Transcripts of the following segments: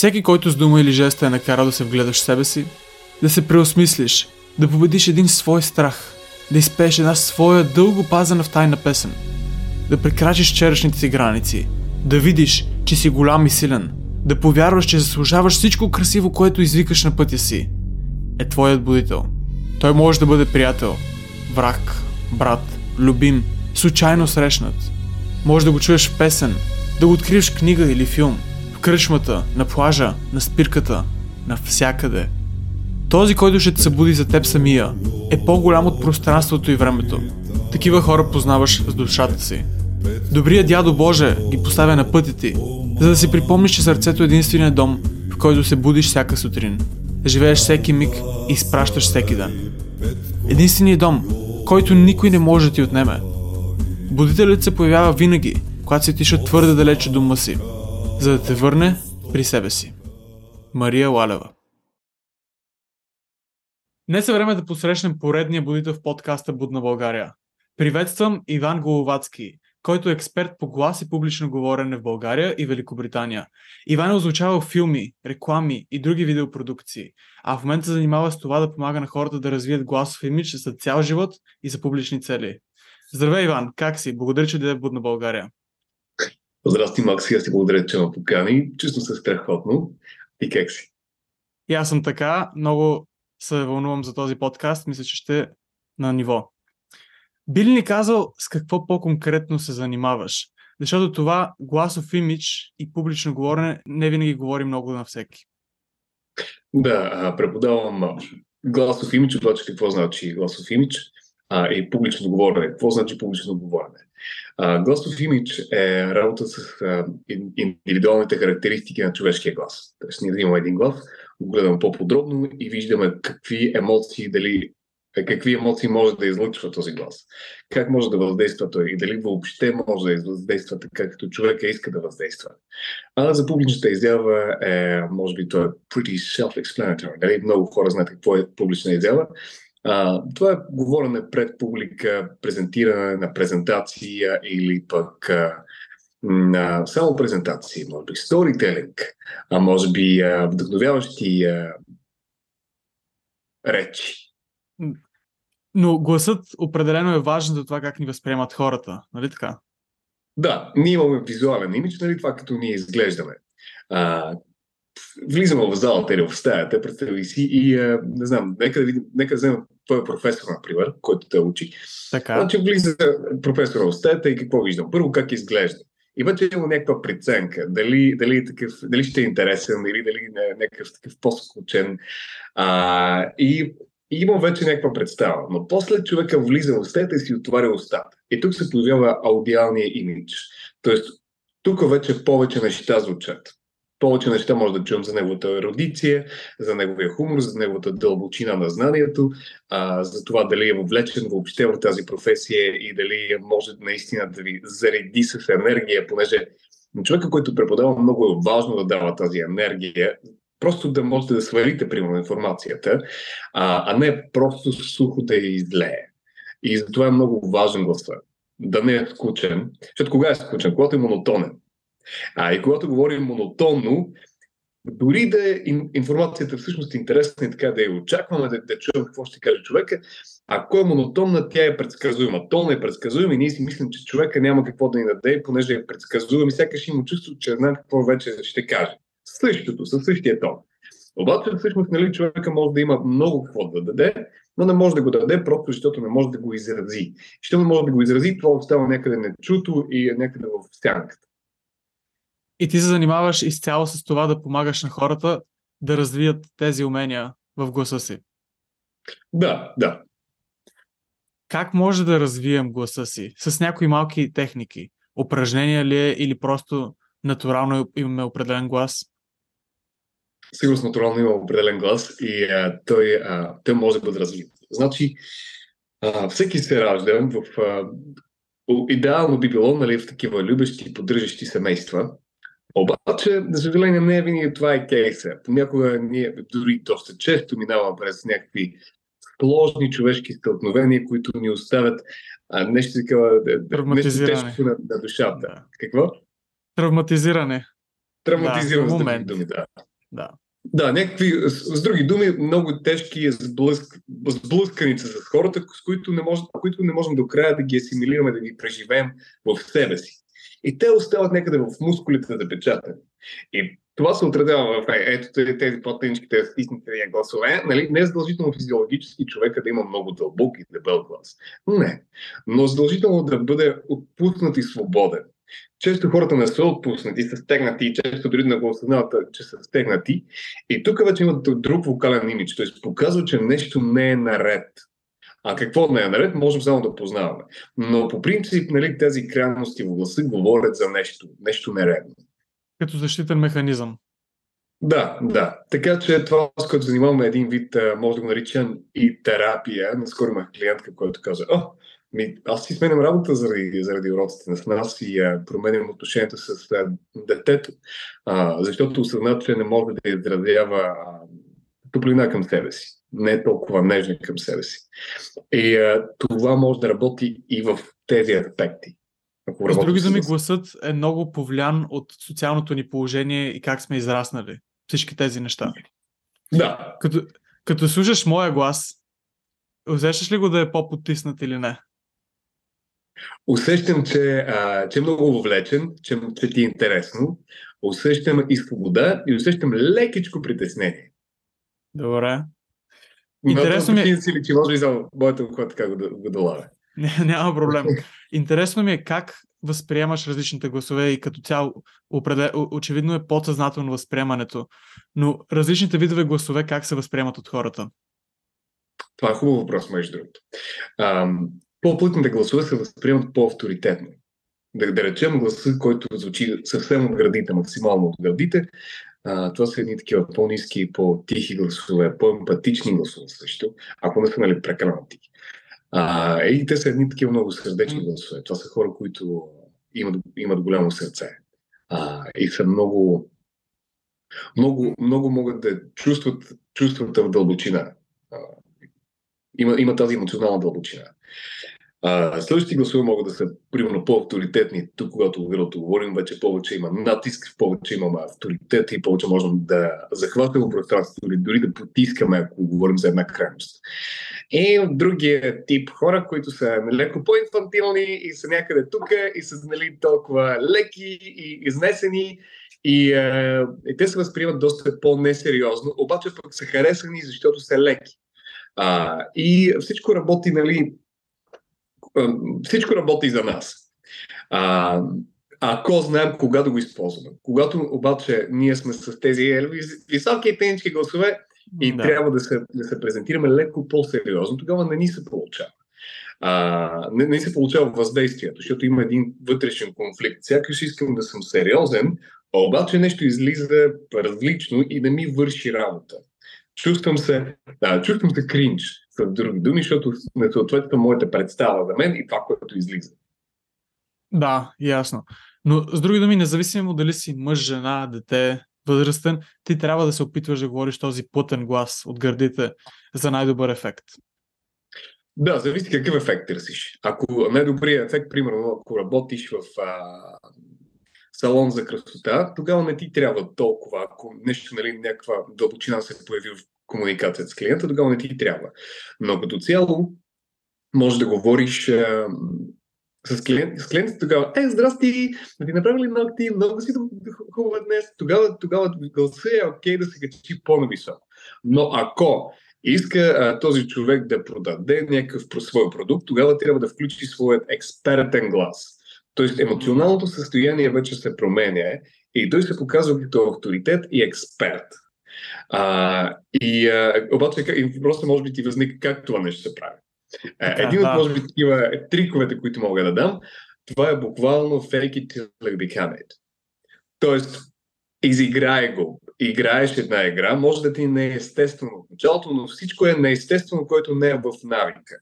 Всеки, който с дума или жеста е накарал да се вгледаш в себе си, да се преосмислиш, да победиш един свой страх, да изпееш една своя дълго пазена в тайна песен, да прекрачиш черешните си граници, да видиш, че си голям и силен, да повярваш, че заслужаваш всичко красиво, което извикаш на пътя си, е твоят будител. Той може да бъде приятел, враг, брат, любим, случайно срещнат. Може да го чуеш в песен, да го откриеш в книга или филм, в кръчмата, на плажа, на спирката, навсякъде. Този, който ще те събуди за теб самия, е по-голям от пространството и времето. Такива хора познаваш с душата си. Добрият дядо Боже ги поставя на пътя ти, за да си припомниш, че сърцето е единственият дом, в който се будиш всяка сутрин. Живееш всеки миг и изпращаш всеки ден. Единственият дом, който никой не може да ти отнеме. Будителят се появява винаги, когато се тиша твърде далече дома си, за да те върне при себе си. Мария Лалева Днес е време да посрещнем поредния будител в подкаста Будна България. Приветствам Иван Головацки, който е експерт по глас и публично говорене в България и Великобритания. Иван е озвучавал филми, реклами и други видеопродукции, а в момента занимава с това да помага на хората да развият гласов имидж за цял живот и за публични цели. Здравей, Иван, как си? Благодаря, че дойде в Будна България. Здрасти, Макс, аз ти благодаря, че ме покани. Чувствам се страхотно. И как си? И аз съм така. Много се вълнувам за този подкаст. Мисля, че ще на ниво. Би ли ни казал с какво по-конкретно се занимаваш? Защото това гласов имидж и публично говорене не винаги говори много на всеки. Да, преподавам гласов имидж, обаче какво значи гласов имидж а, и публично говорене. Какво значи публично говорене? А, гласов имидж е работа с а, индивидуалните характеристики на човешкия глас. Тоест, ние имаме един глас, го гледаме по-подробно и виждаме какви емоции, дали е, какви емоции може да излъчва този глас, как може да въздейства той и дали въобще може да въздейства така, като човека иска да въздейства. А за публичната изява е, може би, това е pretty self-explanatory. Нали? Много хора знаят какво е публична изява. А, това е говорене пред публика, презентиране на презентация или пък а, на само презентации, може би сторителинг, а може би а, вдъхновяващи а, речи но гласът определено е важен за това как ни възприемат хората, нали така? Да, ние имаме визуален имидж, нали това като ние изглеждаме. А, влизаме в залата или в стаята, представи си и а, не знам, нека да видим, нека да вземем твоя професор, например, който те учи. Така. Значи влиза професора в стаята и какво виждам? Първо как изглежда. И вече има някаква преценка, дали, дали, е такъв, дали ще е интересен или дали е някакъв такъв по-скучен. А, и и има вече някаква представа. Но после човека влиза в устата и си отваря устата. И тук се появява аудиалния имидж. Тоест, тук вече повече неща звучат. Повече неща може да чуем за неговата еродиция, за неговия хумор, за неговата дълбочина на знанието, а, за това дали е вовлечен въобще в тази професия и дали може наистина да ви зареди с енергия, понеже човека, който преподава, много е важно да дава тази енергия, просто да можете да свалите, примерно, информацията, а, а не просто сухо да я излее. И затова е много важен гласа. Да не е скучен. Защото кога е скучен? Когато е монотонен. А и когато говорим монотонно, дори да е информацията всъщност интересна и така да я очакваме, да, да чуем какво ще каже човека, ако е монотонна, тя е предсказуема. Тон е предсказуем и ние си мислим, че човека няма какво да ни даде, понеже е предсказуем и сякаш има чувство, че знае какво вече ще каже същото, със същия тон. Обаче всъщност нали, човека може да има много какво да даде, но не може да го даде просто защото не може да го изрази. Що не може да го изрази, това остава някъде нечуто и е някъде в сянката. И ти се занимаваш изцяло с това да помагаш на хората да развият тези умения в гласа си. Да, да. Как може да развием гласа си? С някои малки техники? Упражнения ли е или просто натурално имаме определен глас? Сигурно натурално има определен глас и а, той, а, той може да бъде развит. Значи, а, всеки се ражда в... А, идеално би било нали, в такива любещи, поддържащи семейства, обаче, за съжаление, не е винаги това е кейса. Понякога ние дори доста често минаваме през някакви сложни човешки стълкновения, които ни оставят а, нещо такова, нещо тежко на, на душата. Да. Какво? Травматизиране. Травматизиране, да, момент. думи, да. Да. Да, някакви, с, с други думи, много тежки сблъск, сблъсканица с хората, с които не, може, които не можем до края да ги асимилираме, да ги преживеем в себе си. И те остават някъде в мускулите запечатани. И това се отразява в ето тези по-тънички, тези стисните гласове. Нали? Не е задължително физиологически човека да има много дълбок и дебел глас. Не. Но задължително да бъде отпуснат и свободен. Често хората не са отпуснати, са стегнати и често дори не го осъзнават, че са стегнати. И тук вече имат друг вокален имидж, т.е. показва, че нещо не е наред. А какво не е наред, можем само да познаваме. Но по принцип нали, тези крайности в гласа говорят за нещо, нещо нередно. Като защитен механизъм. Да, да. Така че това, с което занимаваме един вид, може да го наричам и терапия. Наскоро имах клиентка, който каза, о, ми, аз си сменям работа заради, заради уроците на нас и а, променям отношението с а, детето, а, защото осъзна, че не може да изразява а, топлина към себе си. Не е толкова нежна към себе си. И а, това може да работи и в тези аспекти. С други думи, гласът е много повлиян от социалното ни положение и как сме израснали. Всички тези неща. Да. Като, като слушаш моя глас, усещаш ли го да е по-потиснат или не? Усещам, че, а, че е много увлечен, че, че ти е интересно. Усещам и свобода и усещам лекичко притеснение. Добре. Интересно ми е... си ли, че може ли за моята ухо така го, го долавя? Не, няма проблем. Интересно ми е как възприемаш различните гласове и като цяло очевидно е подсъзнателно възприемането, но различните видове гласове как се възприемат от хората? Това е хубав въпрос, между другото по-плътните гласове се възприемат по-авторитетно. Да, да речем гласа, който звучи съвсем от градите, максимално от градите, а, това са едни такива по-низки, по-тихи гласове, по-емпатични гласове също, ако не са нали, прекалено тихи. А, и те са едни такива много сърдечни гласове. Това са хора, които имат, имат голямо сърце. А, и са много, много, много могат да чувстват чувствата в дълбочина. А, има, има тази емоционална дълбочина. А, следващите гласове могат да са, примерно, по-авторитетни. Тук, когато когато говорим, вече повече има натиск, повече имаме авторитет и повече можем да захватаме пространството или дори да потискаме, ако говорим за една крайност. И от другия тип хора, които са леко по-инфантилни и са някъде тук и са нали, толкова леки и изнесени и, е, и те се възприемат доста по-несериозно, обаче пък са харесани, защото са леки. А, и всичко работи, нали, всичко работи за нас. А, ако знаем кога да го използваме. Когато обаче ние сме с тези високи тенички гласове и да. трябва да се, да се презентираме леко по-сериозно, тогава не ни се получава. А, не, не се получава въздействието, защото има един вътрешен конфликт. Сякаш искам да съм сериозен, обаче нещо излиза различно и да ми върши работа. Чувствам се, да, чувствам се кринч, с други думи, защото не съответства моята представа за мен и това, което излиза. Да, ясно. Но с други думи, независимо дали си мъж, жена, дете, възрастен, ти трябва да се опитваш да говориш този плътен глас от гърдите за най-добър ефект. Да, зависи какъв ефект търсиш. Ако най-добрият ефект, примерно, ако работиш в а, салон за красота, тогава не ти трябва толкова, ако нещо, нали, някаква дълбочина се появи в комуникация с клиента, тогава не ти трябва. Но като цяло, може да говориш а, с, клиент, с клиентите тогава, е, здрасти, да ти направили ногти, много си хубава днес, тогава, тогава гласа е окей да се качи по-нависоко. Но ако иска а, този човек да продаде някакъв свой продукт, тогава трябва да включи своят експертен глас. Тоест емоционалното състояние вече се променя и той се показва като авторитет и експерт. А, и а, обаче въпросът може би ти възникне как това нещо се прави. Така, Един от, може би, такива триковете, които мога да дам, това е буквално fake it till you become it. Тоест, изиграй го. Играеш една игра, може да ти не е естествено в началото, но всичко е неестествено, което не е в навика.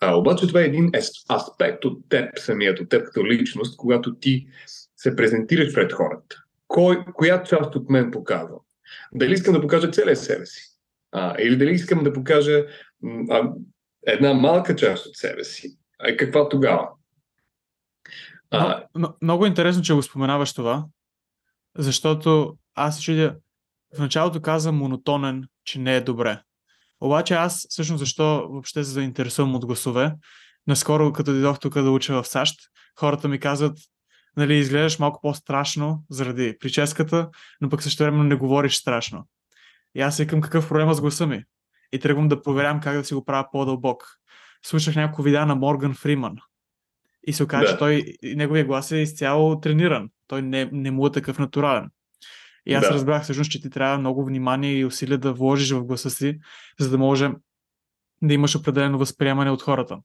А, обаче това е един аспект от теб, самият от теб като личност, когато ти се презентираш пред хората. Кой, коя част от мен показва? Дали искам да покажа целия себе си? А, или дали искам да покажа а, една малка част от себе си? А каква тогава? А... Но, много интересно, че го споменаваш това, защото аз чудя в началото каза монотонен, че не е добре. Обаче аз всъщност защо въобще се заинтересувам от гласове? Наскоро, като дойдох тук да уча в САЩ, хората ми казват, нали, изглеждаш малко по-страшно заради прическата, но пък също време не говориш страшно. И аз викам какъв проблема с гласа ми. И тръгвам да проверявам как да си го правя по-дълбок. Слушах няколко видеа на Морган Фриман. И се оказа, да. че той, неговия глас е изцяло трениран. Той не, не му е такъв натурален. И аз да. разбрах всъщност, че ти трябва много внимание и усилия да вложиш в гласа си, за да може да имаш определено възприемане от хората.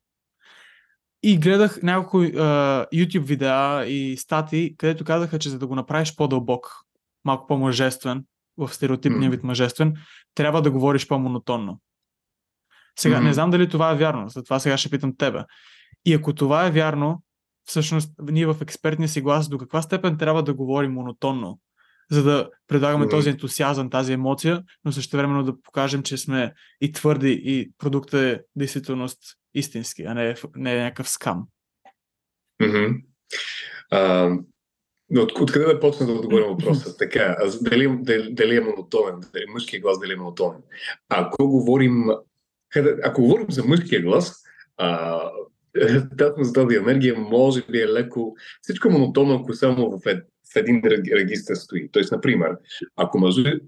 И гледах няколко uh, YouTube видеа и стати, където казаха, че за да го направиш по-дълбок, малко по-мъжествен, в стереотипния вид мъжествен, трябва да говориш по-монотонно. Сега, mm-hmm. не знам дали това е вярно, затова сега ще питам тебе. И ако това е вярно, всъщност ние в експертния си глас до каква степен трябва да говорим монотонно, за да предлагаме mm-hmm. този ентусиазъм, тази емоция, но също времено да покажем, че сме и твърди и продуктът е действителност истински, а не, не е някакъв скам. Mm-hmm. Uh, но от, откъде да почна да отговоря въпроса? Така, дали, дали, дали е монотонен, дали е мъжкия глас дали е монотонен. Ако говорим, ако говорим за мъжкия глас, а, за тази енергия може би е леко... Всичко е монотонно, ако само в, ед, в един регистр стои. Тоест, например, ако мъже...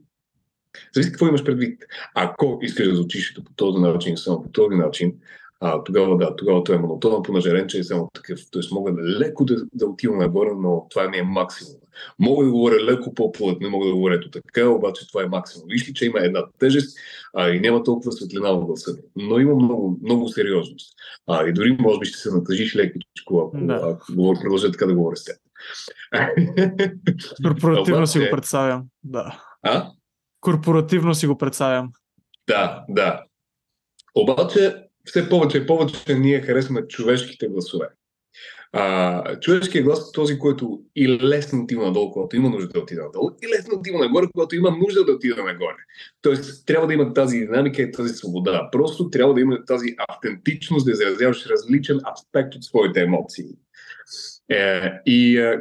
Зависи какво имаш предвид. Ако искаш да звучиш по този начин, само по този начин, а, тогава да, тогава той е монотонен, понеже Ренче е само такъв. Тоест мога да леко да, да отивам нагоре, но това не е максимум. Мога да говоря леко по-плътно, мога да говоря ето така, обаче това е максимум. Виж ли, че има една тежест а, и няма толкова светлина в гласа Но има много, много сериозност. А, и дори може би ще се натъжиш лекичко, ако, да. ако говоря, продължа така да говоря с теб. Корпоративно си го представям. Да. А? Корпоративно си го представям. Да, да. Обаче все повече и повече ние харесваме човешките гласове. А, човешкият глас е този, който и лесно отива надолу, когато има нужда да отида надолу, и лесно отива нагоре, когато има нужда да отида нагоре. Тоест, трябва да има тази динамика и тази свобода. Просто трябва да има тази автентичност да изразяваш различен аспект от своите емоции. Е, и е,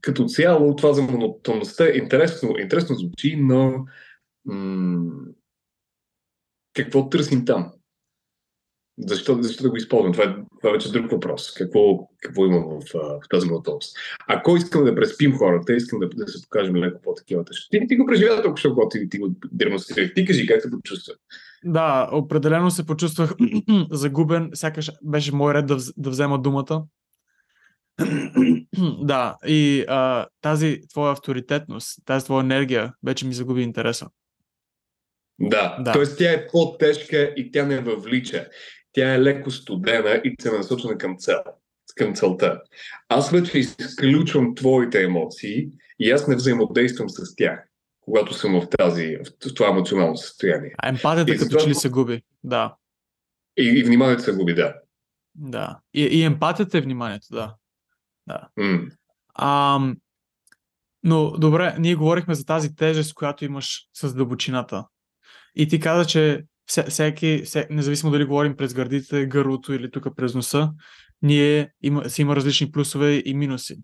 като цяло това за монотонността е интересно, интересно звучи, но м- какво търсим там? Защо, защо да го използвам? Това е, това е вече друг въпрос. Какво, какво имам в, в тази мотоност? Ако искам да преспим хората, искам да, да се покажем леко по-такива. Ти, ти го преживя толкова, защото ти, ти го демонстрирах. Ти кажи как се почувства. Да, определено се почувствах загубен. Сякаш беше мой ред да, да взема думата. да, и а, тази твоя авторитетност, тази твоя енергия вече ми загуби интереса. Да, да. т.е. тя е по-тежка и тя не въвлича тя е леко студена и целенасочена към цел към целта. Аз вече изключвам твоите емоции и аз не взаимодействам с тях, когато съм в, тази, в това емоционално състояние. А емпатията и като че ли се губи, да. И, и вниманието се губи, да. Да. И, и емпатията е вниманието, да. да. Mm. А, но добре, ние говорихме за тази тежест, която имаш с дълбочината. И ти каза, че всеки, всеки, независимо дали говорим през гърдите, гърлото или тук през носа, ние има, си има различни плюсове и минуси.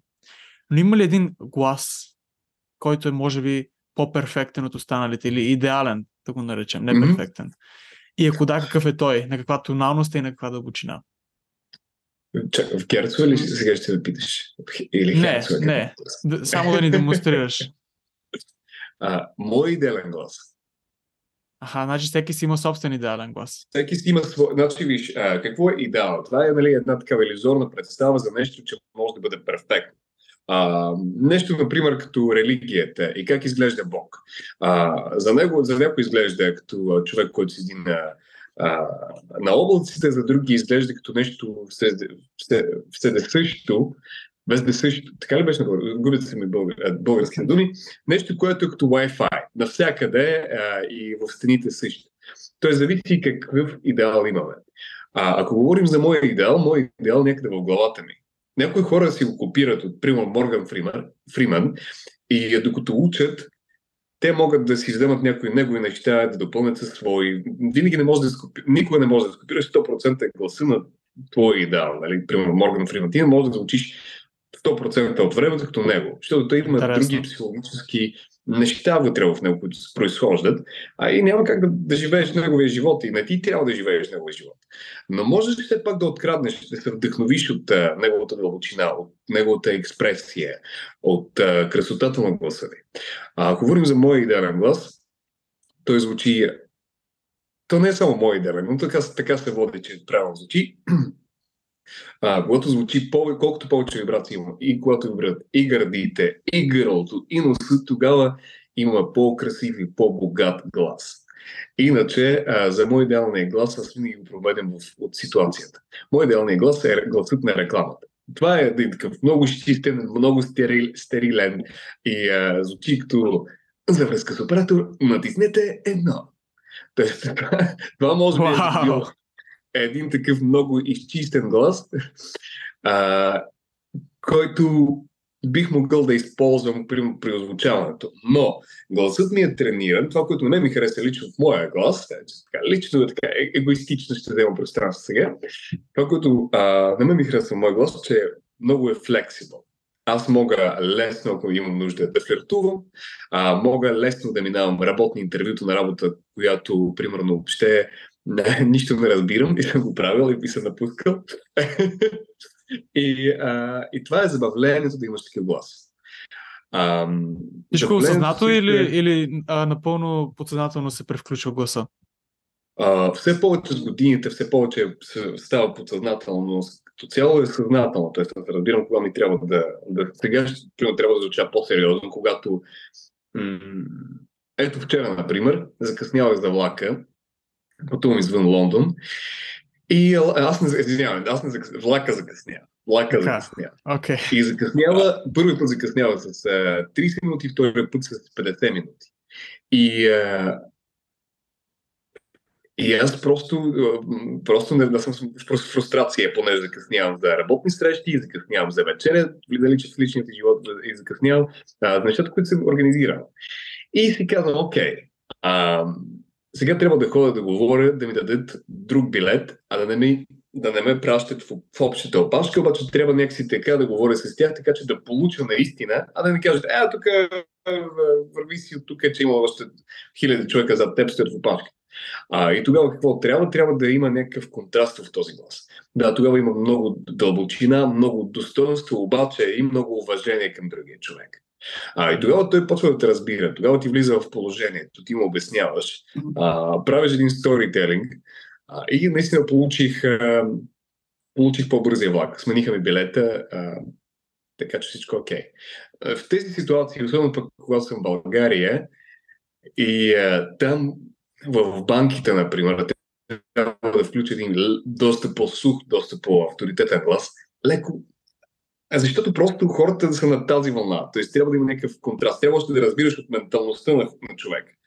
Но има ли един глас, който е може би по-перфектен от останалите или идеален, да го наречем, не перфектен? Mm-hmm. И ако да, какъв е той? На каква тоналност и на каква дълбочина? Чакай, в Герцо или сега ще да питаш? Или не, не. Само да ни демонстрираш. А, мой идеален глас Аха, значи всеки си има собствен идеален глас. Всеки си има свой... Значи, виж, а, какво е идеал? Това е нали, една такава иллюзорна представа за нещо, че може да бъде перфектно. А, нещо, например, като религията и как изглежда Бог. А, за него, за него изглежда като човек, който седи на, а, на облаците, за други изглежда като нещо вседесъщо, без да също, така ли беше губят се ми българ, български думи, нещо, което е като Wi-Fi, навсякъде а, и в стените също. Тоест, зависи какъв идеал имаме. А, ако говорим за моя идеал, мой идеал някъде в главата ми. Някои хора си го копират от, примерно, Морган Фриман, Фриман и докато учат, те могат да си вземат някои негови неща, да допълнят със свои. Винаги не може да скопи... никога не може да скопираш 100% гласа на твой идеал. Нали? Примерно Морган Фриман. Ти не можеш да звучиш 100% от времето като него. Защото той има Интересно. други психологически неща вътре в него, които се произхождат, а и няма как да, да живееш неговия живот и не ти трябва да живееш неговия живот. Но можеш все пак да откраднеш, да се вдъхновиш от а, неговата дълбочина, от неговата експресия, от а, красотата на гласа ви. А, ако говорим за моя идеален глас, той звучи то не е само мой идеален, но така, така се води, че правилно звучи. А, когато звучи, повече, колкото повече вибрации има, и когато вибрират и гърдите, и гърлото, и носа, тогава има по-красив и по-богат глас. Иначе, а, за мой идеалния глас, аз винаги го проведем в, от ситуацията. Мой идеалният глас е гласът на рекламата. Това е един такъв много чистен, много стерил, стерилен и а, звучи като за връзка с оператор, натиснете едно. Тоест, това, това може би е бил един такъв много изчистен глас, а, който бих могъл да използвам при, при озвучаването. Но гласът ми е трениран. Това, което не ми хареса лично в моя глас, е, така, лично е така е, егоистично ще вземам пространство сега. Това, което а, не ме ми хареса в моя глас, че много е флексибъл. Аз мога лесно, ако имам нужда, да флиртувам, а, мога лесно да минавам работни интервюто на работа, която, примерно, въобще не, нищо не разбирам и съм го правил и съм напускал. и, а, и това е забавлението да имаш такъв глас. А, Всичко осъзнато е... или, или а, напълно подсъзнателно се превключва гласа? А, все повече с годините, все повече става подсъзнателно, но като цяло е съзнателно. Тоест, аз разбирам кога ми трябва да. да сега ще, трябва да звуча по-сериозно, когато. М- ето вчера, например, закъснявах за влака, пътувам извън Лондон. И аз не извинявам, аз не закъснявам. Влака закъснява. Влака закъснява. Okay. И закъснява, първи път закъснява с uh, 30 минути, втори път с 50 минути. И uh, и аз просто, просто не, не съм в фрустрация, поне закъснявам за работни срещи, закъснявам за вечеря, дали че в личният живот и закъснявам а, нещата, които съм организирал. И си казвам, окей, а, сега трябва да ходя да говоря, да ми дадат друг билет, а да не, ми, да не ме пращат в, в общата опашка, обаче трябва някакси така да говоря с тях, така че да получа наистина, а да ми кажат, е, тук върви си от тук, че има още хиляди човека зад теб стоят в опашка. А, и тогава какво трябва? Трябва да има някакъв контраст в този глас. Да, тогава има много дълбочина, много достоинство, обаче и много уважение към другия човек. А, и тогава той почва да те разбира, тогава ти влиза в положението, ти му обясняваш, а, правиш един сторителинг и наистина получих, а, получих по-бързия влак. Смениха ми билета, а, така че всичко е окей. Okay. В тези ситуации, особено пък когато съм в България и а, там в банките, например, трябва да включи един доста по-сух, доста по-авторитетен глас, леко защото просто хората са на тази вълна. Тоест трябва да има някакъв контраст. Трябва още да разбираш от менталността на, на човек.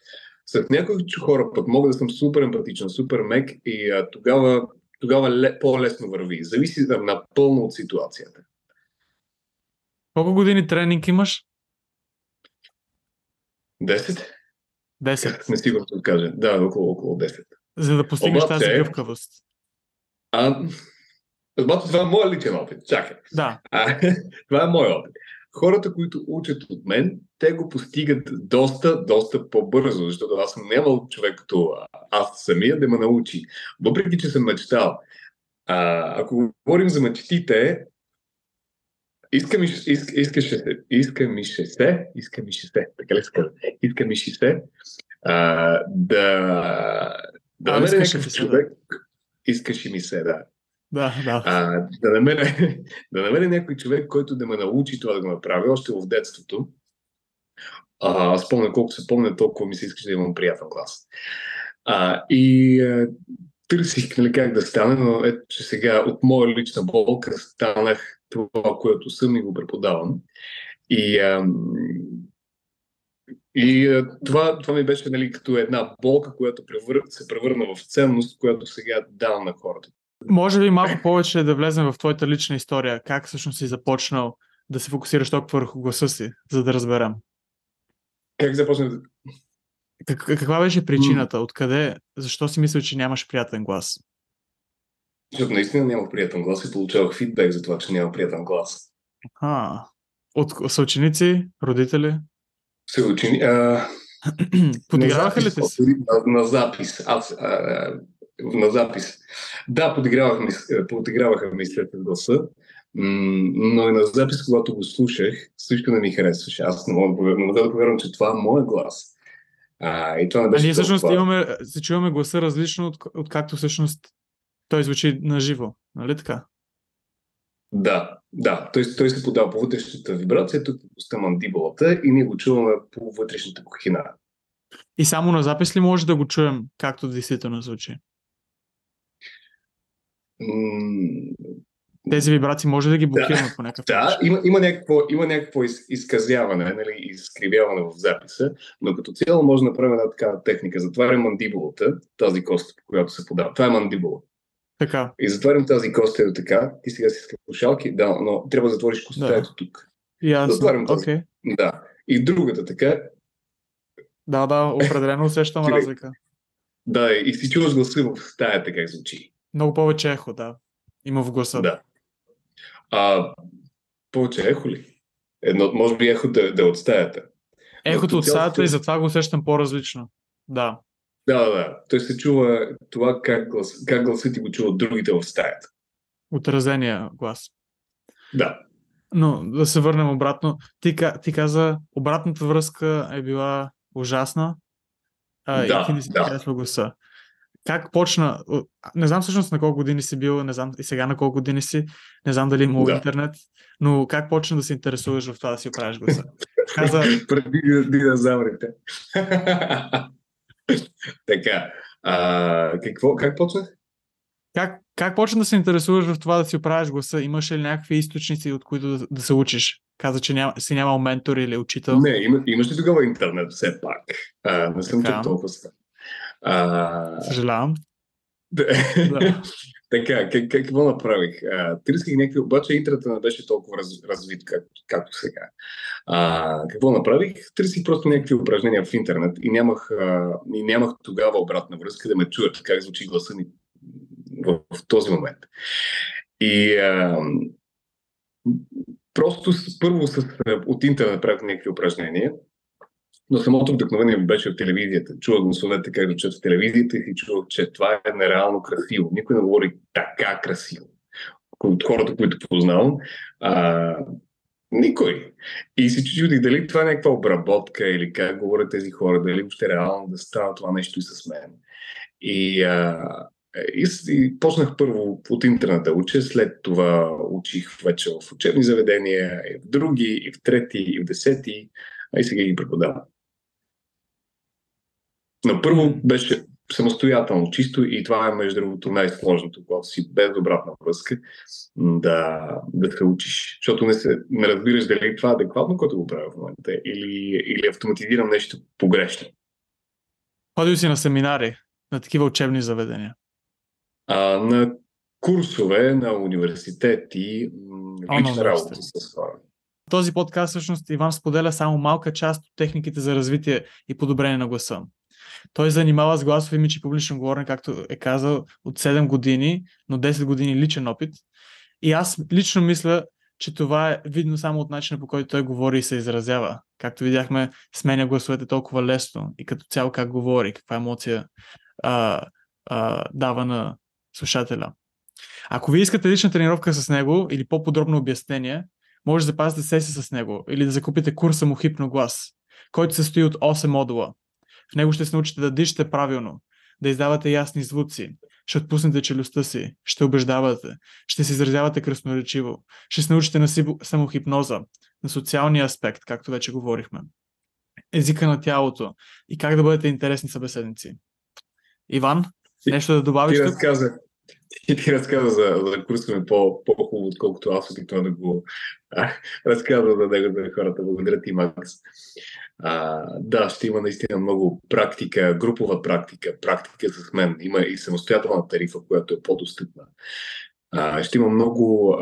След някои хора пък мога да съм супер емпатичен, супер мек и а, тогава, тогава ле, по-лесно върви. Зависи да, напълно от ситуацията. Колко години тренинг имаш? Десет. 10. Не сигурно да кажа. Да, около, около 10. За да постигнеш Обаче, тази гъвкавост. А, Обаче това е моят личен опит. Чакай. Да. А, това е мой опит. Хората, които учат от мен, те го постигат доста, доста по-бързо, защото аз съм нямал човек като аз самия да ме научи. Въпреки, че съм мечтал. А, ако говорим за мечтите, иска ми, иска, искаше се, иска ми ще се, иска ми ще се, така ли се казва? Иска ми ще се, а, да, да А, намеря някакъв човек, искаше ми се, да. Да, да. А, да, намеря, да намеря някой човек, който да ме научи това да го направя още в детството. А, аз помня колко се помня, толкова ми се искаше да имам приятен глас. А, и а, търсих нали, как да стане, но ето, че сега от моя лична болка станах това, което съм и го преподавам. И, а, и а, това, това ми беше нали, като една болка, която превър... се превърна в ценност, която сега давам на хората. Може би малко повече да влезем в твоята лична история. Как всъщност си започнал да се фокусираш толкова върху гласа си, за да разберем. Как започнах да Как, каква беше причината? Откъде? Защо си мисля, че нямаш приятен глас? Защото наистина нямах приятен глас и получавах фидбек за това, че няма приятен глас. А, от съученици, родители? Съучени... А... Подиграваха ли те си? На, на запис. Аз, а, на запис. Да, подиграваха ми, подиграваха ми след гласа, но и на запис, когато го слушах, всичко не ми харесваше. Аз не мога, не мога да повярвам, че това е моят глас. А, и това не беше а ние всъщност имаме, се чуваме гласа различно от, от както всъщност той звучи на живо, нали така? Да, да. Той, той се подава по вътрешната вибрация, тук пуста мандибулата и ние го чуваме по вътрешната кухина. И само на запис ли може да го чуем както действително звучи? Тези вибрации може да ги блокираме да, по някакъв да, начин. Да, има, има, някакво, има някакво из, изказяване, нали, изкривяване в записа, но като цяло може да направим една такава техника. Затварям мандибулата, тази кост, по която се подава. Това е мандибула. Така. И затварям тази кост ето така. Ти сега си слушалки, да, но трябва да затвориш костта да. ето тук. Ясно, затварям тази. Okay. Да. И другата така. Да, да, определено усещам разлика. Да, и си чуваш гласа в стаята как звучи. Много повече ехо, да. Има в гласа. Да. А, повече ехо ли? Едно, може би ехо да, да е от стаята. Ехото от стаята и затова го усещам по-различно. Да. Да, да. Той се чува това как, глас, как гласът ти го чува другите в стаята. Отразения глас. Да. Но да се върнем обратно. Ти, ти каза, обратната връзка е била ужасна. А, да, и ти не си да. гласа как почна, не знам всъщност на колко години си бил, не знам и сега на колко години си, не знам дали има да. интернет, но как почна да се интересуваш в това да си оправиш гласа? Каза... Преди динозаврите. така, а, какво, как почнах? Как, как почна да се интересуваш в това да си оправиш гласа? Имаше ли някакви източници, от които да, да се учиш? Каза, че няма, си нямал ментор или учител. Не, има, имаш ли тогава интернет все пак? А, не съм чак толкова стар. А... Съжалявам. Да. така, как, какво направих? Търсих някакви, обаче интернетът не беше толкова раз, развит, както, както сега. А, какво направих? Търсих просто някакви упражнения в интернет и нямах, а, и нямах тогава обратна връзка да ме чуят как звучи гласа ми в, в този момент. И а, просто първо с, от интернет правих някакви упражнения но самото вдъхновение беше от телевизията. Чувах гласовете как звучат в телевизията и чувах, че това е нереално красиво. Никой не говори така красиво. От хората, които познавам, а, никой. И си чудих дали това е някаква обработка или как говорят тези хора, дали въобще реално да става това нещо и с мен. И, а, и, и почнах първо от интернет да уча, след това учих вече в учебни заведения, и в други, и в трети, и в десети, а и сега ги преподавам. Но първо беше самостоятелно, чисто и това е между другото най-сложното, когато си без обратна връзка, да, да се учиш. Защото не, се, не разбираш дали това е адекватно, което го правя в момента, или, или автоматизирам нещо погрешно. Ходил си на семинари, на такива учебни заведения? А, на курсове, на университети, лична работа с хора. Този подкаст всъщност Иван споделя само малка част от техниките за развитие и подобрение на гласа. Той занимава с гласови мичи публично говорене, както е казал, от 7 години, но 10 години личен опит. И аз лично мисля, че това е видно само от начина по който той говори и се изразява. Както видяхме, сменя гласовете толкова лесно и като цяло как говори, каква емоция а, а, дава на слушателя. Ако ви искате лична тренировка с него или по-подробно обяснение, може да запазите сесия с него или да закупите курса му Хипноглас, който се състои от 8 модула. В него ще се научите да дишате правилно, да издавате ясни звуци, ще отпуснете челюстта си, ще убеждавате, ще се изразявате красноречиво, ще се научите на самохипноза, на социалния аспект, както вече говорихме, езика на тялото и как да бъдете интересни събеседници. Иван, нещо да добавиш? Ти разказа, ти, ти разказа за, за курса ми по, по-хубаво, отколкото аз обикновено да го разказвам за него за хората. Благодаря ти, Макс. А, да, ще има наистина много практика, групова практика, практика с мен. Има и самостоятелна тарифа, която е по-достъпна. А, ще има много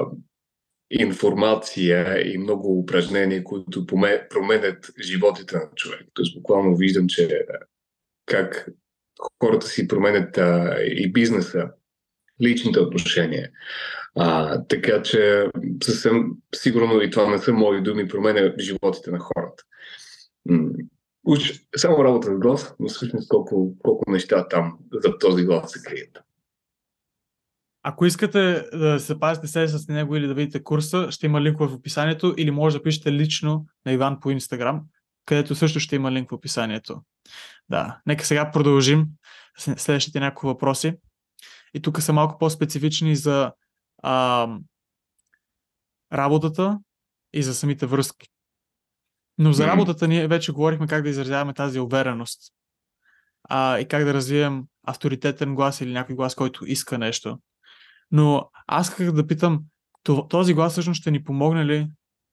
информация и много упражнения, които променят животите на човек. Тоест, буквално виждам, че как хората си променят а, и бизнеса личните отношения. А, така че съвсем сигурно и това не са мои думи, променя животите на хората. Уч, само работа с глас, но всъщност колко, колко неща там за този глас се крият. Ако искате да се пазите се с него или да видите курса, ще има линкове в описанието или може да пишете лично на Иван по Инстаграм, където също ще има линк в описанието. Да, нека сега продължим следващите няколко въпроси. И тук са малко по-специфични за а, работата и за самите връзки. Но за работата ние вече говорихме как да изразяваме тази увереност а, и как да развием авторитетен глас или някой глас, който иска нещо. Но аз исках да питам, този глас всъщност ще ни помогне ли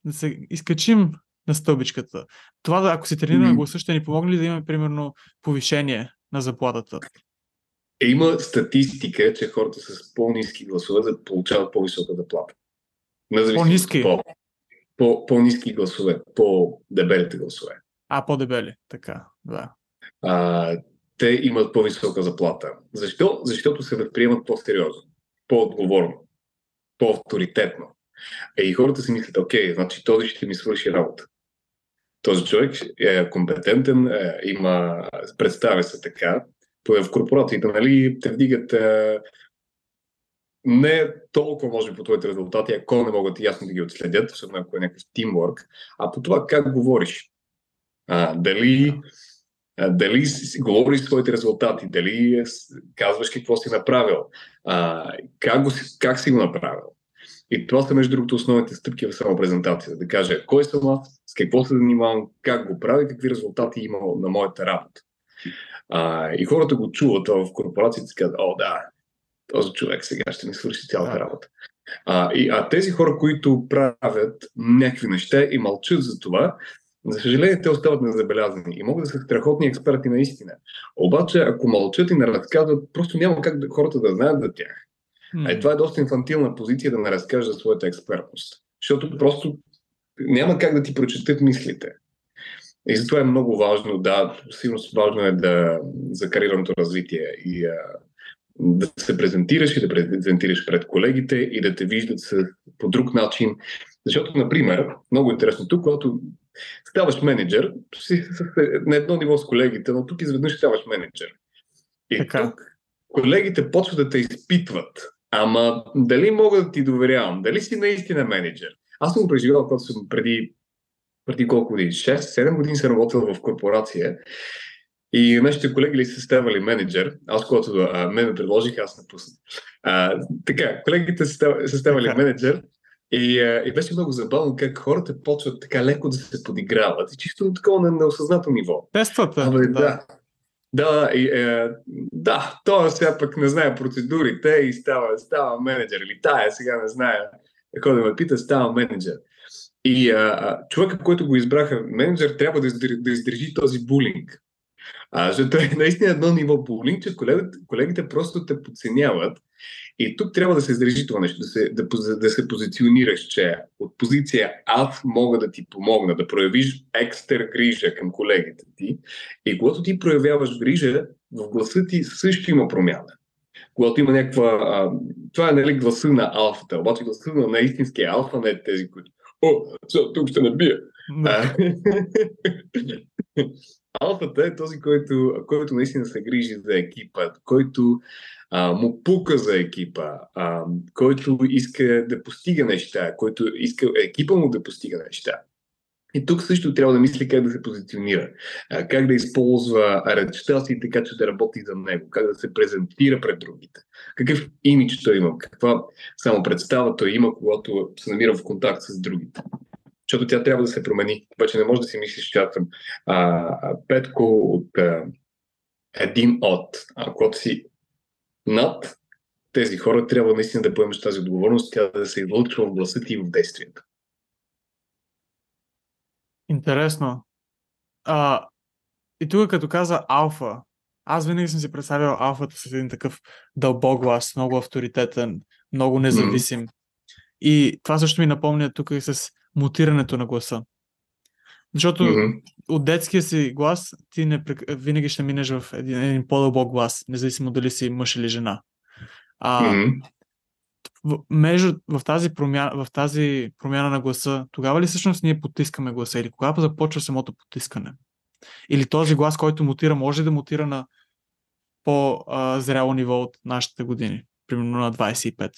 да се изкачим на стълбичката? Това, да, ако си тренираме mm-hmm. гласа, ще ни помогне ли да имаме, примерно, повишение на заплатата? Е, има статистика, че хората с по-низки гласове да получават по-висока заплата. По-низки? По, по, по-низки гласове, по-дебелите гласове. А, по-дебели, така, да. А, те имат по-висока заплата. Защо? Защото се възприемат по-сериозно, по-отговорно, по-авторитетно. Е, и хората си мислят, окей, значи този ще ми свърши работа. Този човек е компетентен, е, има, представя се така, в корпорациите, нали, те вдигат е, не толкова, може би, по твоите резултати, ако не могат ясно да ги отследят, особено ако е някакъв тимворк, а по това как говориш. А, дали, дали говориш своите резултати, дали казваш какво си направил, а, как, го, как си го направил. И това са, между другото, основните стъпки в самопрезентацията. Да кажа кой съм аз, с какво се занимавам, как го правя, какви резултати има на моята работа. А, и хората го чуват в корпорациите и казват, о да, този човек сега ще ми свърши цялата да. работа. А, и, а тези хора, които правят някакви неща и мълчат за това, за съжаление, те остават незабелязани и могат да са страхотни експерти наистина. Обаче, ако мълчат и не разказват, просто няма как да, хората да знаят за тях. Mm. А и това е доста инфантилна позиция да не разкажа своята експертност. Защото просто няма как да ти прочетат мислите. И затова е много важно, да, сигурно важно е да, за кариерното развитие и а, да се презентираш и да презентираш пред колегите и да те виждат с, по друг начин. Защото, например, много интересно тук, когато ставаш менеджер, си на едно ниво с колегите, но тук изведнъж ставаш менеджер. И така. тук колегите почват да те изпитват. Ама дали мога да ти доверявам? Дали си наистина менеджер? Аз съм преживял, когато съм преди преди колко години? 6-7 години съм работил в корпорация и нашите колеги ли са ставали менеджер. Аз, когато а, мен ме предложих, аз напуснах. А, така, колегите са ставали менеджер и, а, и беше много забавно как хората почват така леко да се подиграват. И чисто на такова на неосъзнато ниво. Тествата. Абе, да. да. Да, и, е, да, той сега пък не знае процедурите и става, става менеджер. Или тая сега не знае, ако да ме пита, става менеджер. И а, човека, който го избраха менеджер, трябва да, издържи, да издържи този булинг. А, защото е наистина едно ниво булинг, че колегите, колегите просто те подценяват. И тук трябва да се издържи това нещо, да се, да, да се позиционираш, че от позиция аз мога да ти помогна, да проявиш екстра грижа към колегите ти. И когато ти проявяваш грижа, в гласа ти също има промяна. Когато има някаква... А, това е нали, гласа на алфата, обаче гласа на истинския алфа не е тези, които О, тук ще набия. Алфата е този, който, който наистина се грижи за екипа, който а, му пука за екипа, а, който иска да постига неща, който иска екипа му да постига неща. И тук също трябва да мисли как да се позиционира, как да използва речта си така, че да работи за него, как да се презентира пред другите, какъв имидж той има, каква само представа той има, когато се намира в контакт с другите. Защото тя трябва да се промени. Обаче не може да си мислиш, че аз съм а, Петко от а, един от. А когато си над тези хора, трябва наистина да поемеш тази отговорност, тя да се излъчва в гласа ти и в действията. Интересно. А, и тук като каза алфа, аз винаги съм си представял алфата с един такъв дълбок глас, много авторитетен, много независим. Mm. И това също ми напомня тук и с мутирането на гласа. Защото mm-hmm. от детския си глас ти не, винаги ще минеш в един, един по-дълбок глас, независимо дали си мъж или жена. А, mm-hmm. в, между, в, тази промяна, в тази промяна на гласа, тогава ли всъщност ние потискаме гласа или кога започва самото потискане? Или този глас, който мутира, може да мутира на по-зряло ниво от нашите години, примерно на 25?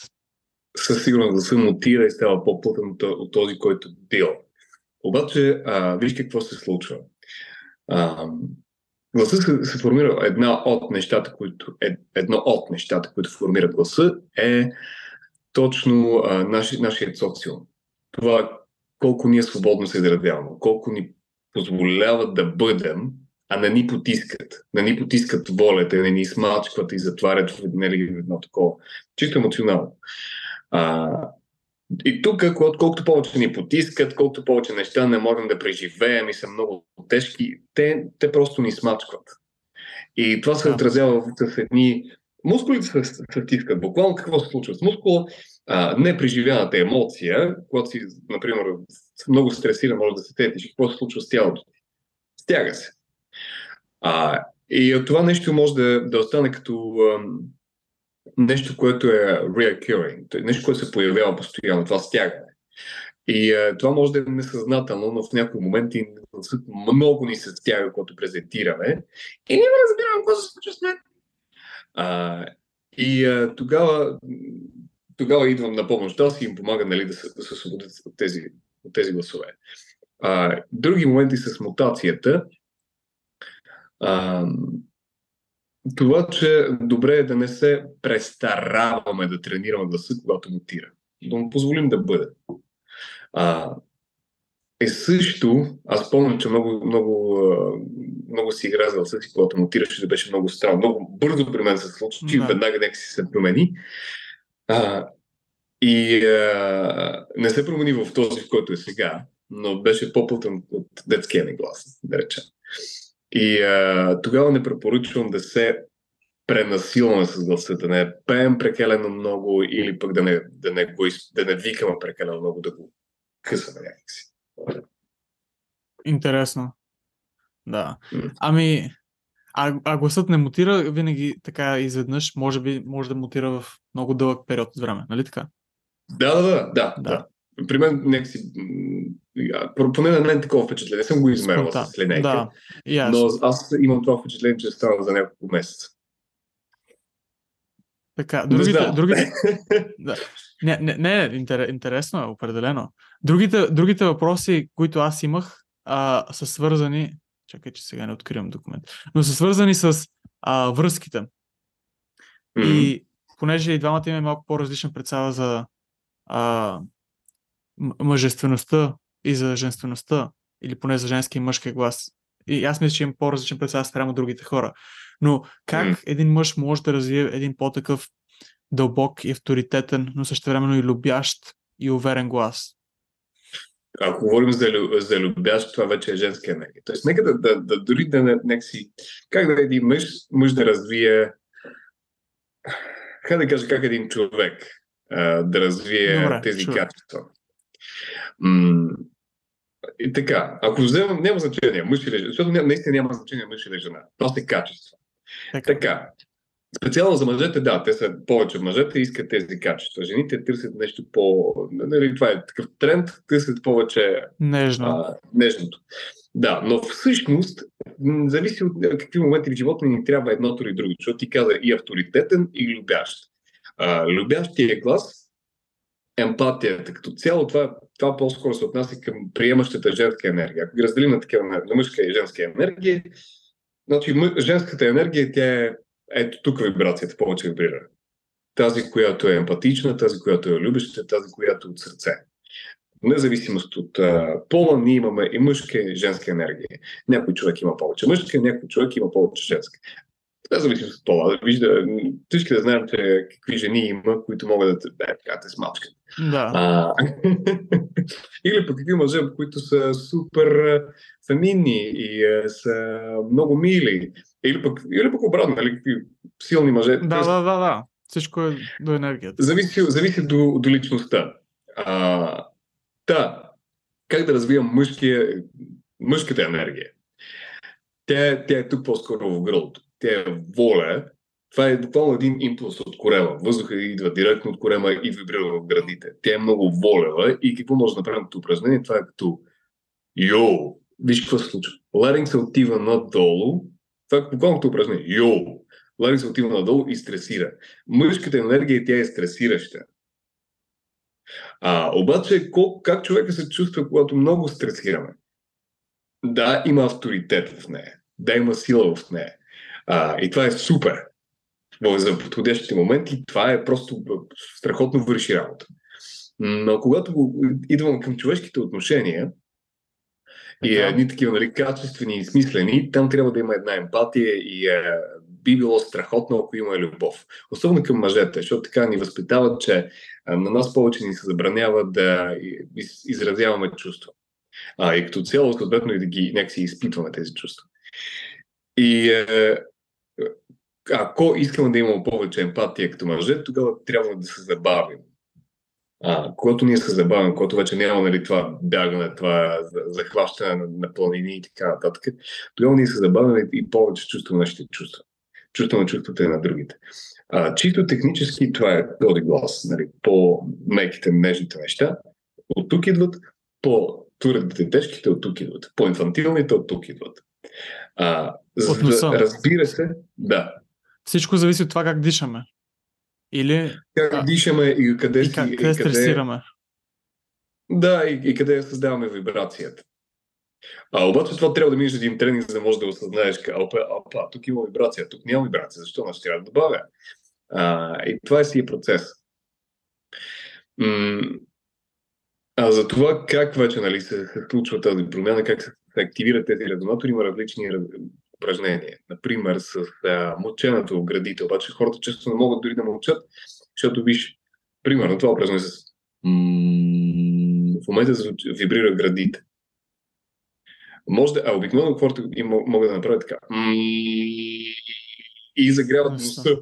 Със сигурност да се мутира и става по-плътен от този, който бил. Обаче, а, виж какво се случва. А, гласа се, се формира една от нещата, които, е, едно от нещата, които формират гласа е точно а, наши, нашият социум. Това колко ние свободно се изразяваме, колко ни позволяват да бъдем, а не ни потискат. Не ни потискат волята, не ни смачкват и затварят в едно такова. Чисто емоционално. А, и тук, колкото повече ни потискат, колкото повече неща не можем да преживеем и са много тежки, те, те просто ни смачкват. И това се отразява в едни... Мускулите се, се стискат. Буквално какво се случва с мускула? А, непреживяната емоция, когато си, например, много стресиран, може да се тетиш. Какво се случва с тялото ти? Стяга се. А, и това нещо може да, да остане като нещо, което е reoccurring, нещо, което се появява постоянно, това стягане. И а, това може да е несъзнателно, но в някои моменти много ни се стяга, когато презентираме и ние разбираме какво се случва с мен. А, и а, тогава, тогава идвам на помощ аз им помага нали, да се, да освободят от тези, от тези гласове. А, други моменти с мутацията. А, това, че добре е да не се престараваме да тренираме гласа, когато мутира. Да му позволим да бъде. А, е също, аз помня, че много, много, много си игра за гласа си, когато мутираше, да беше много странно. Много бързо при мен се случи, да. веднага нека си се промени. А, и а, не се промени в този, в който е сега, но беше по-плътен от детския ми глас, да речем. И а, тогава не препоръчвам да се пренасилваме с гласа, да не пеем прекалено много или пък да не, да не, го, да не викаме прекалено много, да го късаме някакси. Интересно. Да. Ами, а, а гласът не мутира винаги така изведнъж, може би може да мутира в много дълъг период от време, нали така? Да, да, да, да. да. При мен някакси поне на мен такова впечатление. Не съм го измервал с линейка. Да, yes. но аз имам това впечатление, че става за няколко месеца. Така, другите... Не другите да. Не, не, не интер, интересно е, определено. Другите, другите въпроси, които аз имах, а, са свързани... Чакай, че сега не откривам документ. Но са свързани с а, връзките. Mm-hmm. И понеже и двамата имаме малко по-различна представа за а, мъжествеността и за женствеността, или поне за женски и мъжки глас. И аз мисля, че имам по-различен представа спрямо другите хора. Но как един мъж може да развие един по-такъв дълбок и авторитетен, но също времено и любящ и уверен глас? Ако говорим за, за любящ, това вече е женска енергия. Тоест, нека да, да, да дори да не, си... Как да е един мъж, мъж да развие... Как да кажа, как един човек а, да развие Добре, тези човек. качества. М- и така, ако вземем, няма значение, мъж или жена, защото наистина няма значение мъж или жена. Това са качества. Така. така. Специално за мъжете, да, те са повече мъжете искат тези качества. Жените търсят нещо по... Нали, това е такъв тренд, търсят повече Нежно. а, нежното. Да, но всъщност зависи от какви моменти в живота ни трябва едното или другото, защото ти каза и авторитетен, и любящ. А, любящия глас, емпатията като цяло, това, това по-скоро се отнася към приемащата женска енергия. Ако ги разделим на такива на, мъжка и женска енергия, значи женската енергия, тя е ето тук вибрацията повече вибрира. Тази, която е емпатична, тази, която е любеща, тази, която е от сърце. Независимост от а, пола, ние имаме и мъжка и женска енергия. Някой човек има повече мъжка, някой човек има повече женска. Независимо от пола. Вижда, всички да знаем, че какви жени има, които могат да те, да, така, те смачкат. Да. А, или пък какви мъже, които са супер феминни и а, са много мили или пък, или пък обратно, нали, какви силни мъже. Да, да, да, да. Всичко е до енергията. Зависи, зависи до, до личността. А, да, как да развием мъжкия, мъжката енергия? Тя, тя е тук по-скоро в грълото. Тя воля, Това е буквално един импулс от корема. Въздухът идва директно от корема и вибрира в градите. Тя е много волева и какво може да направим като упражнение? Това е като йоу. Виж какво се случва. Ларинг се отива надолу. Това е буквално като упражнение. Йоу. Ларинг се отива надолу и стресира. Мъжката енергия тя е стресираща. А, обаче, колко, как човека се чувства, когато много стресираме? Да, има авторитет в нея. Да, има сила в нея. А, и това е супер. За подходящите моменти това е просто страхотно върши работа. Но когато идвам към човешките отношения, и е, едни такива нали, качествени и смислени, там трябва да има една емпатия и е, би било страхотно, ако има любов. Особено към мъжете, защото така ни възпитават, че на нас повече ни се забранява да изразяваме чувства. А, и като цяло, съответно, и да ги някакси изпитваме тези чувства. И е, ако искаме да имаме повече емпатия като мъже, тогава трябва да се забавим. А, когато ние се забавим, когато вече няма нали, това бягане, това захващане на, на планини и така нататък, тогава ние се забавяме и повече чувстваме нашите чувства. Чувстваме чувствата на другите. А, чисто технически това е този глас. Нали, по-меките, нежните неща от тук идват, по-твърдите, тежките от тук идват, по-инфантилните от тук идват. А, за, разбира се, да. Всичко зависи от това как дишаме. Или... Как а, дишаме и къде, и как, и къде стресираме. Да, и, и къде създаваме вибрацията. А обаче това трябва да минеш един тренинг, за да можеш да осъзнаеш, опа, опа, тук има вибрация, тук няма вибрация, защо не ще трябва да добавя? А, и това е си е процес. М- а за това как вече нали, се, случва тази промяна, как се, се активират тези резонатори, има различни упражнения. Например, с а, мълченото в градите. Обаче хората често не могат дори да мълчат, защото виж, примерно това упражнение с в момента вибрира градите. Може да, а обикновено хората могат да направят така и загряват носа.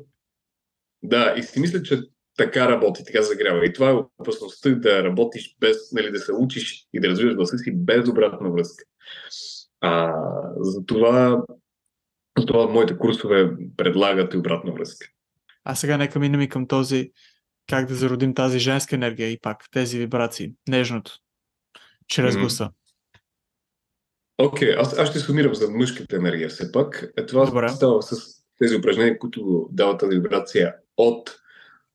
Да, и си мисля, че така работи, така загрява. И това е опасността да работиш без, нали, да се учиш и да развиваш гласа си без обратна връзка. А, затова, затова моите курсове предлагат и обратна връзка. А сега нека минем и към този как да зародим тази женска енергия и пак тези вибрации, нежното, чрез гласа. Окей, okay, аз, аз ще сумирам за мъжката енергия все пак. Е, това Добре. става с тези упражнения, които дават тази вибрация от,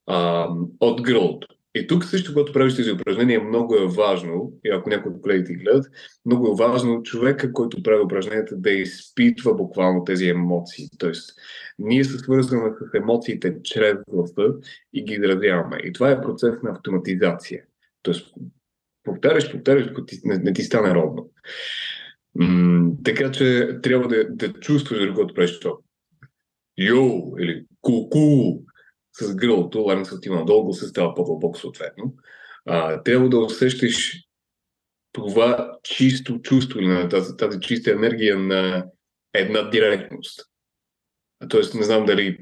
а, от гърлото. И тук също, когато правиш тези упражнения, много е важно, и ако някои от колегите гледат, много е важно човека, който прави упражненията, да изпитва буквално тези емоции. Тоест, ние се свързваме с емоциите чрез гласа и ги изразяваме. И това е процес на автоматизация. Тоест, повтаряш, повтаряш, докато не, не ти стане ровно. М- така че трябва да, да чувстваш, когато правиш това. Йоу, или ку-ку, с ларинг се отива надолу, се става по-дълбоко съответно. А, трябва да усещаш това чисто чувство на тази, тази чиста енергия на една директност. Тоест, не знам дали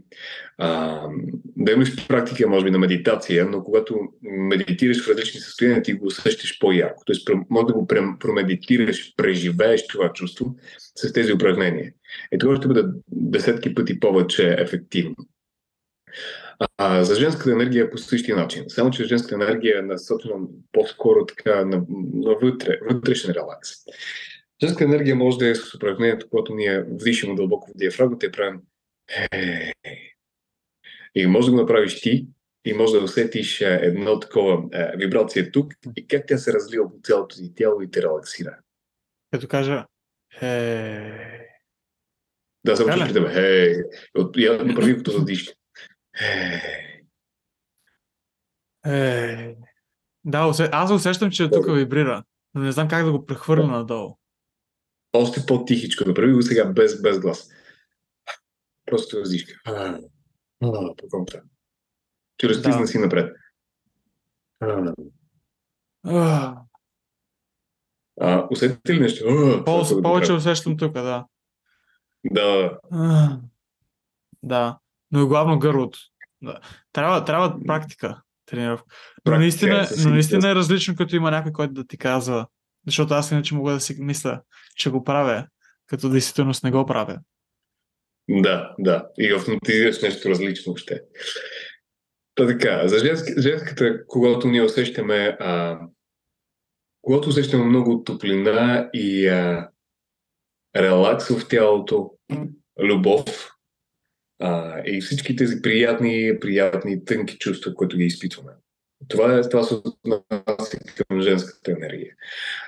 а, да имаш практика, може би, на медитация, но когато медитираш в различни състояния, ти го усещаш по-ярко. Тоест, може да го промедитираш, преживееш това чувство с тези упражнения. И това ще бъде десетки пъти повече ефективно. А, за женската енергия е по същия начин. Само, че женската енергия е насочена по-скоро така на, на вътре, вътрешен релакс. Женска енергия може да е с упражнението, когато ние вдишаме дълбоко в диафрагмата и правим и може да го направиш ти, и може да усетиш едно такова е, вибрация тук и как тя се разлива по цялото ти тяло и те релаксира. Като кажа е... Да, само че питаме, хей, направи като задишка. Е... Да, усе... аз усещам, че тук вибрира, но не знам как да го прехвърля надолу. Още по-тихичко, направи го сега без, без глас. Просто въздишка. По компта. Че разтисна да. си напред. А, усетите ли нещо? По- повече да усещам тук, да. Да. Да. Но и главно гърлото. Да. Трябва, трябва практика, тренировка. Но наистина, но наистина е различно, като има някой, който да ти казва. Защото аз иначе мога да си мисля, че го правя, като действителност не го правя. Да, да. И автоматизираш нещо различно въобще. Та така, за женск, женската, когато ние усещаме, а, когато усещаме много топлина и а, релакс в тялото, любов а, и всички тези приятни, приятни, тънки чувства, които ги изпитваме. Това, е, това се отнася към женската енергия.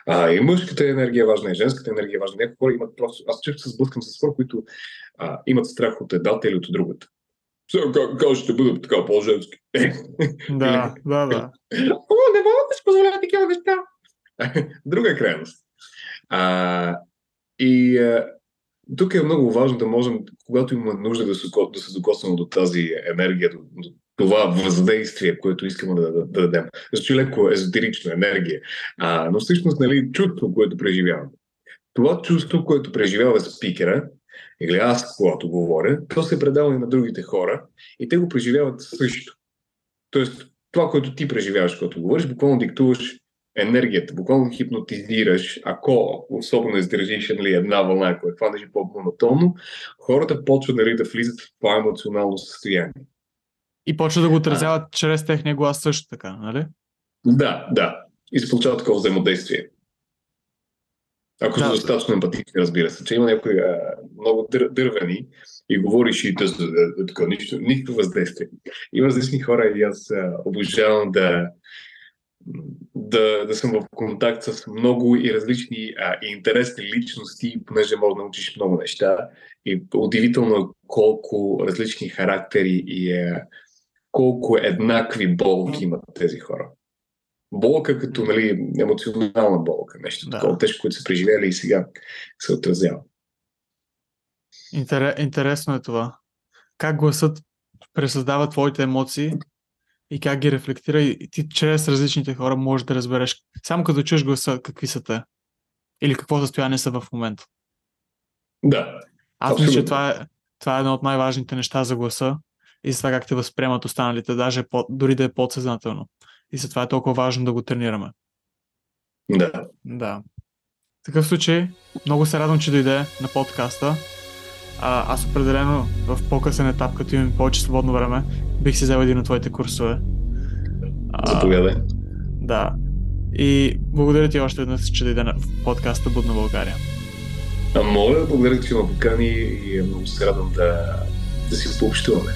А, и мъжката енергия е важна, и женската енергия е важна. Някои хора имат просто... Аз често се сблъскам с хора, които а, имат страх от едната или от другата. Как, как ще бъда така по-женски? Да, да, да. О, не мога да си позволя такива неща. Друга крайност. А, и а, тук е много важно да можем, когато имаме нужда да се, да се докоснем до тази енергия, до, до това въздействие, което искаме да, да, да дадем. Звучи леко езотерично, енергия. А, но всъщност, нали, чувство, което преживяваме. Това чувство, което преживява спикера, или аз, когато говоря, то се предава и на другите хора и те го преживяват също. Тоест, това, което ти преживяваш, когато говориш, буквално диктуваш енергията, буквално хипнотизираш, ако особено издържиш нали, една вълна, ако е хванеш по-монотонно, хората почват нали, да влизат в това емоционално състояние. И почва да го отразяват а. чрез техния глас също така, нали? Да, да. И се получава такова взаимодействие. Ако да, са достатъчно емпатични, разбира се, че има някои а, много дър, дървени и говориш и да, така, нищо, нищо въздействие. Има различни хора и аз а, обожавам да, да, да съм в контакт с много и различни а, и интересни личности, понеже може да научиш много неща. И удивително колко различни характери и е, колко еднакви болки имат тези хора. Болка като нали, емоционална болка, нещо да. такова тежко, което са преживели и сега се отразява. Интер... Интересно е това. Как гласът пресъздава твоите емоции и как ги рефлектира и ти чрез различните хора можеш да разбереш само като чуеш гласа какви са те или какво състояние са в момента. Да. Аз мисля, че това е, това е едно от най-важните неща за гласа и за това как те възприемат останалите, даже по, дори да е подсъзнателно. И затова е толкова важно да го тренираме. Да. Да. В такъв случай, много се радвам, че дойде на подкаста. А, аз определено в по-късен етап, като имам повече свободно време, бих си взел един от твоите курсове. Заповядай. Да. И благодаря ти още веднъж, че дойде в подкаста Будна България. А моля, благодаря, че ме покани и много се радвам да, да си пообщуваме.